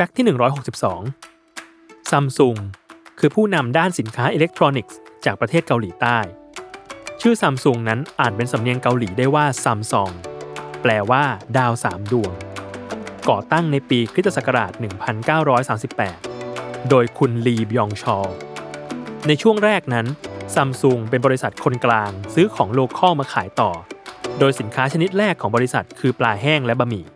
fact ที่ 162ซัมซุงคือผู้นำด้านสินค้าอิเล็กทรอนิกส์จากประเทศเกาหลีใต้ ชื่อซัมซุงนั้นอ่านเป็นสำเนียงเกาหลีได้ว่าซัมซองแปลว่า ดาวสามดวง ก่อตั้งในปีคริสตศักราช 1938 โดยคุณลีบยองชอล ในช่วงแรกนั้นซัมซุงเป็นบริษัทคนกลางซื้อของ local มาขายต่อ โดยสินค้าชนิดแรกของบริษัทคือปลาแห้งและบะหมี่